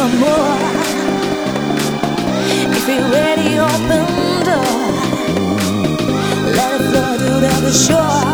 some more. If you're ready, open the door. Let it flow to the shore.